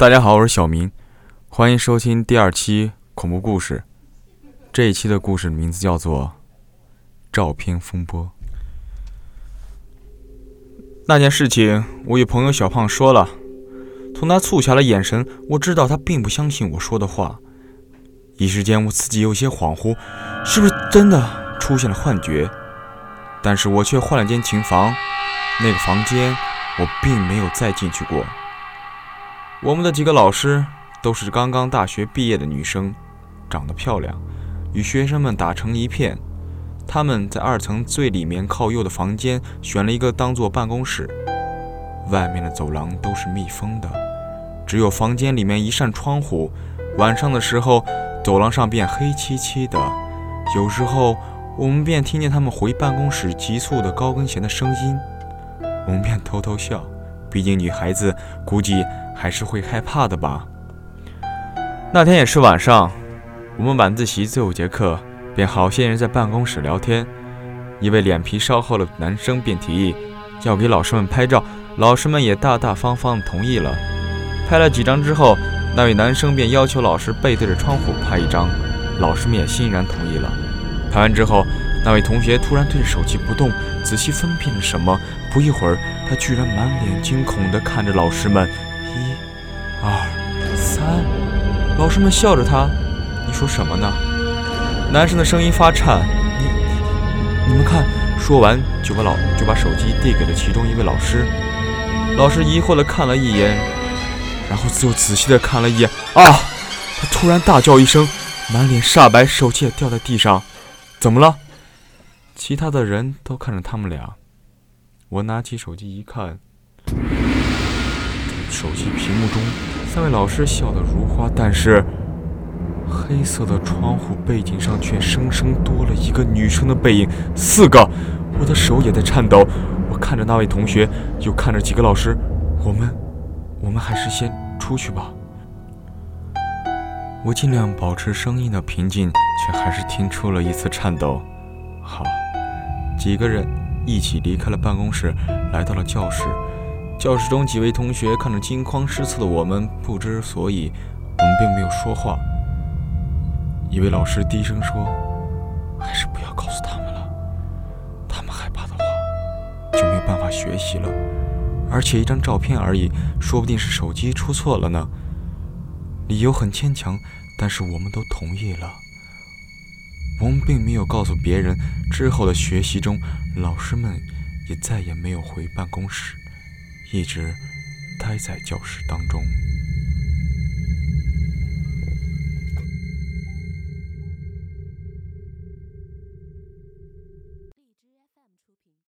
大家好，我是小明，欢迎收听第二期恐怖故事。这一期的故事名字叫做《照片风波》。那件事情，我与朋友小胖说了。从他促狭的眼神，我知道他并不相信我说的话。一时间，我自己有些恍惚，是不是真的出现了幻觉？但是我却换了间琴房，那个房间我并没有再进去过。我们的几个老师都是刚刚大学毕业的女生，长得漂亮，与学生们打成一片。他们在二层最里面靠右的房间选了一个当做办公室，外面的走廊都是密封的，只有房间里面一扇窗户。晚上的时候，走廊上便黑漆漆的，有时候我们便听见他们回办公室急促的高跟鞋的声音，我们便偷偷笑，毕竟女孩子估计还是会害怕的吧。那天也是晚上，我们晚自习最后节课。便好些人在办公室聊天，一位脸皮稍厚的男生便提议要给老师们拍照，老师们也大大方方地同意了。拍了几张之后，那位男生便要求老师背对着窗户拍一张，老师们也欣然同意了。拍完之后，那位同学突然对着手机不动，仔细分辨了什么。不一会儿，他居然满脸惊恐地看着老师们。一、二、三，老师们笑着他：“你说什么呢？”男生的声音发颤，你、你、们看。说完就把老就把手机递给了其中一位老师。老师疑惑地看了一眼，然后又仔细地看了一眼。啊！他突然大叫一声，满脸煞白，手机也掉在地上。怎么了？其他的人都看着他们俩。我拿起手机一看，手机屏幕中三位老师笑得如花，但是。黑色的窗户背景上却生生多了一个女生的背影，四个！我的手也在颤抖。我看着那位同学，又看着几个老师。我们，我们还是先出去吧。我尽量保持声音的平静，却还是听出了一丝颤抖。好，几个人一起离开了办公室，来到了教室。教室中几位同学看着惊慌失措的我们，不知所以。我们并没有说话。一位老师低声说：“还是不要告诉他们了，他们害怕的话，就没有办法学习了。而且一张照片而已，说不定是手机出错了呢。”理由很牵强，但是我们都同意了。我们并没有告诉别人，之后的学习中，老师们也再也没有回办公室，一直待在教室当中。